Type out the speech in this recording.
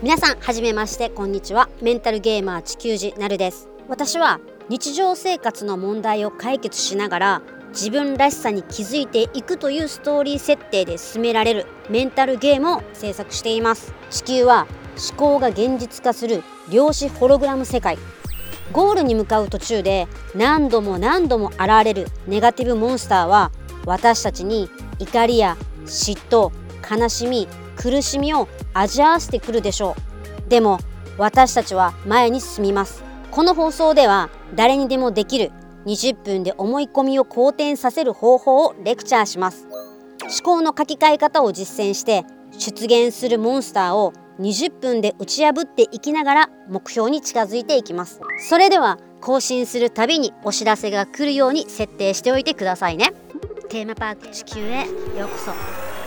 皆さんはじめまして。こんにちは。メンタルゲーマー地球人なるです。私は日常生活の問題を解決しながら自分らしさに気づいていくというストーリー設定で進められるメンタルゲームを制作しています。地球は思考が現実化する量子ホログラム世界。ゴールに向かう途中で何度も何度も現れるネガティブモンスターは私たちに怒りや嫉妬悲しみ苦しみを味わわせてくるでしょう。でも私たちは前に進みます。この放送では誰にでもできる20分で思い込みを好転させる方法をレクチャーします。思考の書き換え方を実践して出現するモンスターを20分で打ち破っていきながら目標に近づいていきます。それでは更新するたびにお知らせが来るように設定しておいてくださいね。テーマパーク地球へようこそ。